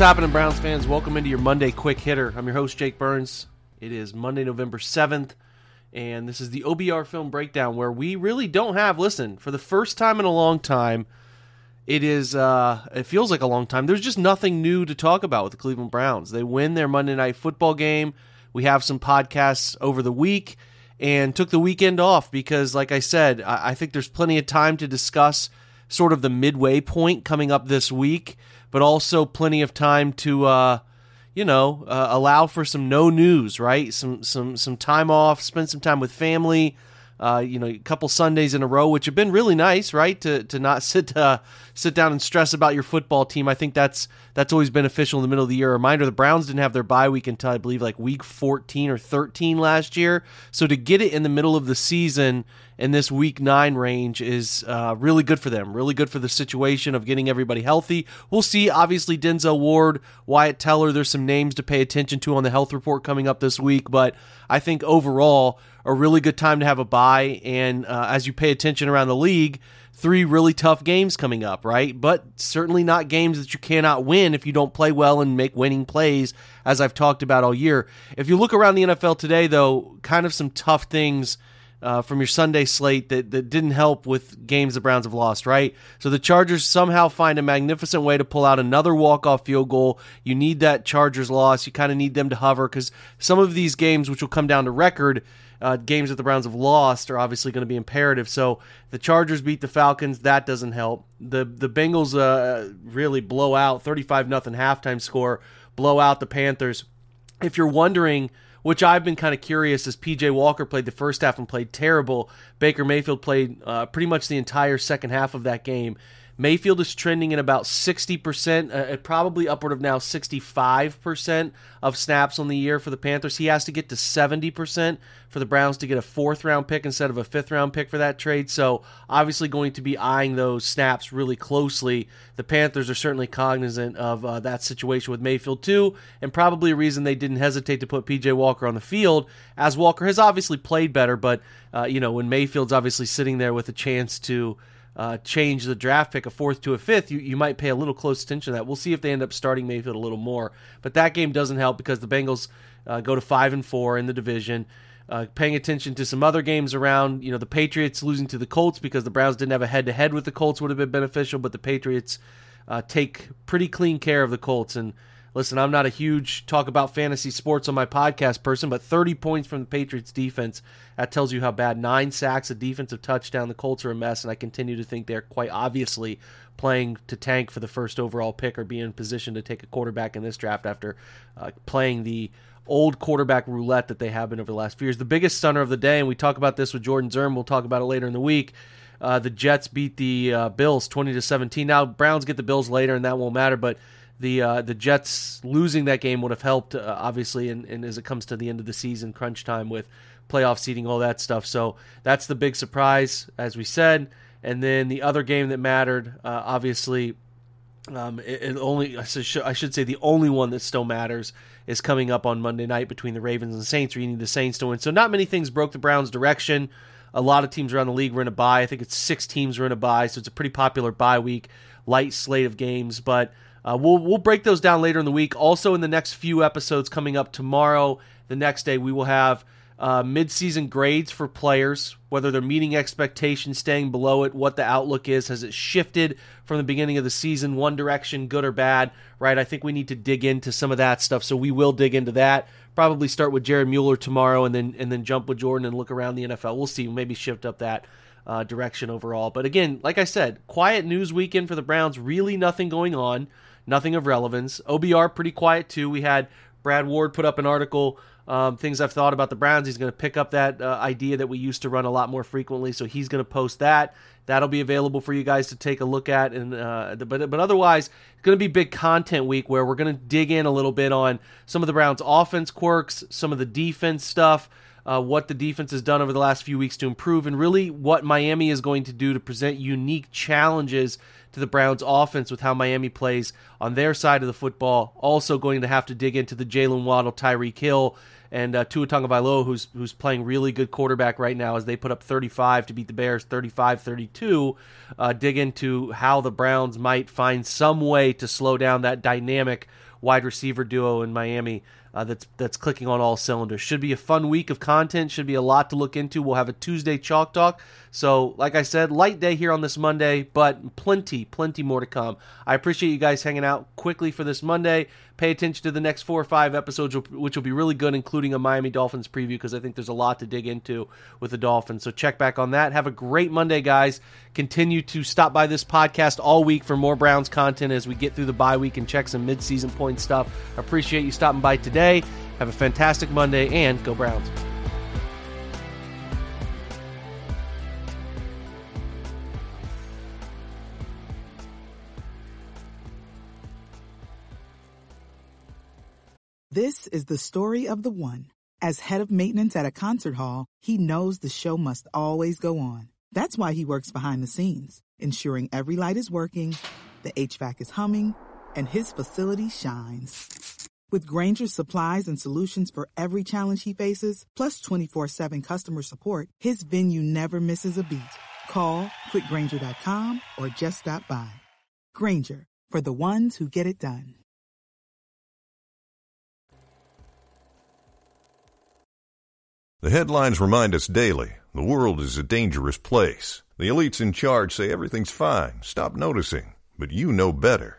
What's happening, Browns fans? Welcome into your Monday Quick Hitter. I'm your host, Jake Burns. It is Monday, November 7th, and this is the OBR Film Breakdown where we really don't have, listen, for the first time in a long time, it is, uh, it feels like a long time. There's just nothing new to talk about with the Cleveland Browns. They win their Monday night football game. We have some podcasts over the week and took the weekend off because, like I said, I, I think there's plenty of time to discuss sort of the midway point coming up this week, but also plenty of time to, uh, you know, uh, allow for some no news, right? Some some some time off, spend some time with family. Uh, you know, a couple Sundays in a row, which have been really nice, right? To to not sit uh, sit down and stress about your football team. I think that's that's always beneficial in the middle of the year. Reminder: the Browns didn't have their bye week until I believe like week fourteen or thirteen last year. So to get it in the middle of the season in this week nine range is uh, really good for them. Really good for the situation of getting everybody healthy. We'll see. Obviously, Denzel Ward, Wyatt Teller. There's some names to pay attention to on the health report coming up this week, but I think overall a really good time to have a bye. And uh, as you pay attention around the league, three really tough games coming up, right? But certainly not games that you cannot win if you don't play well and make winning plays, as I've talked about all year. If you look around the NFL today, though, kind of some tough things. Uh, from your Sunday slate that, that didn't help with games the Browns have lost, right? So the Chargers somehow find a magnificent way to pull out another walk-off field goal. You need that Chargers loss. You kind of need them to hover because some of these games, which will come down to record, uh, games that the Browns have lost are obviously going to be imperative. So the Chargers beat the Falcons. That doesn't help. The the Bengals uh, really blow out 35 nothing halftime score, blow out the Panthers. If you're wondering, which I've been kind of curious, as PJ Walker played the first half and played terrible, Baker Mayfield played uh, pretty much the entire second half of that game. Mayfield is trending at about 60%, uh, probably upward of now 65% of snaps on the year for the Panthers. He has to get to 70% for the Browns to get a fourth round pick instead of a fifth round pick for that trade. So, obviously, going to be eyeing those snaps really closely. The Panthers are certainly cognizant of uh, that situation with Mayfield, too, and probably a reason they didn't hesitate to put PJ Walker on the field, as Walker has obviously played better. But, uh, you know, when Mayfield's obviously sitting there with a chance to uh, change the draft pick a fourth to a fifth, you, you might pay a little close attention to that. We'll see if they end up starting Mayfield a little more. But that game doesn't help because the Bengals uh, go to five and four in the division. Uh, paying attention to some other games around, you know, the Patriots losing to the Colts because the Browns didn't have a head to head with the Colts would have been beneficial, but the Patriots uh, take pretty clean care of the Colts. And listen, I'm not a huge talk about fantasy sports on my podcast person, but 30 points from the Patriots defense, that tells you how bad. Nine sacks, a defensive touchdown. The Colts are a mess, and I continue to think they're quite obviously playing to tank for the first overall pick or be in position to take a quarterback in this draft after uh, playing the old quarterback roulette that they have been over the last few years. The biggest stunner of the day, and we talk about this with Jordan Zirm, we'll talk about it later in the week. Uh, the Jets beat the uh, Bills 20 to 17. Now Browns get the Bills later, and that won't matter. But the uh, the Jets losing that game would have helped, uh, obviously, and, and as it comes to the end of the season, crunch time with playoff seeding, all that stuff. So that's the big surprise, as we said. And then the other game that mattered, uh, obviously, um, it, it, only I should, I should say the only one that still matters is coming up on Monday night between the Ravens and the Saints. We need the Saints to win. So not many things broke the Browns' direction. A lot of teams around the league were in a bye. I think it's six teams were in a bye, so it's a pretty popular bye week, light slate of games. But uh, we'll we'll break those down later in the week. Also, in the next few episodes coming up tomorrow, the next day, we will have uh, midseason grades for players, whether they're meeting expectations, staying below it, what the outlook is. Has it shifted from the beginning of the season, one direction, good or bad? Right. I think we need to dig into some of that stuff, so we will dig into that. Probably start with Jared Mueller tomorrow, and then and then jump with Jordan and look around the NFL. We'll see. Maybe shift up that uh, direction overall. But again, like I said, quiet news weekend for the Browns. Really nothing going on nothing of relevance. OBR pretty quiet too. We had Brad Ward put up an article. Um, things I've thought about the Browns. He's going to pick up that uh, idea that we used to run a lot more frequently, so he's going to post that. That'll be available for you guys to take a look at. And uh, but but otherwise, it's going to be big content week where we're going to dig in a little bit on some of the Browns' offense quirks, some of the defense stuff. Uh, what the defense has done over the last few weeks to improve, and really what Miami is going to do to present unique challenges to the Browns offense with how Miami plays on their side of the football. Also going to have to dig into the Jalen Waddle, Tyreek Hill, and uh, Tua Tagovailoa, who's who's playing really good quarterback right now as they put up 35 to beat the Bears 35-32. Uh, dig into how the Browns might find some way to slow down that dynamic wide receiver duo in Miami uh, that's that's clicking on all cylinders. Should be a fun week of content. Should be a lot to look into. We'll have a Tuesday chalk talk. So, like I said, light day here on this Monday, but plenty, plenty more to come. I appreciate you guys hanging out quickly for this Monday. Pay attention to the next four or five episodes, which will be really good, including a Miami Dolphins preview, because I think there's a lot to dig into with the Dolphins. So check back on that. Have a great Monday, guys. Continue to stop by this podcast all week for more Browns content as we get through the bye week and check some midseason point stuff. Appreciate you stopping by today. Have a fantastic Monday and go Browns. This is the story of the one. As head of maintenance at a concert hall, he knows the show must always go on. That's why he works behind the scenes, ensuring every light is working, the HVAC is humming, and his facility shines. With Grainger's supplies and solutions for every challenge he faces, plus 24 7 customer support, his venue never misses a beat. Call click grainger.com or just stop by. Grainger, for the ones who get it done. The headlines remind us daily the world is a dangerous place. The elites in charge say everything's fine, stop noticing. But you know better.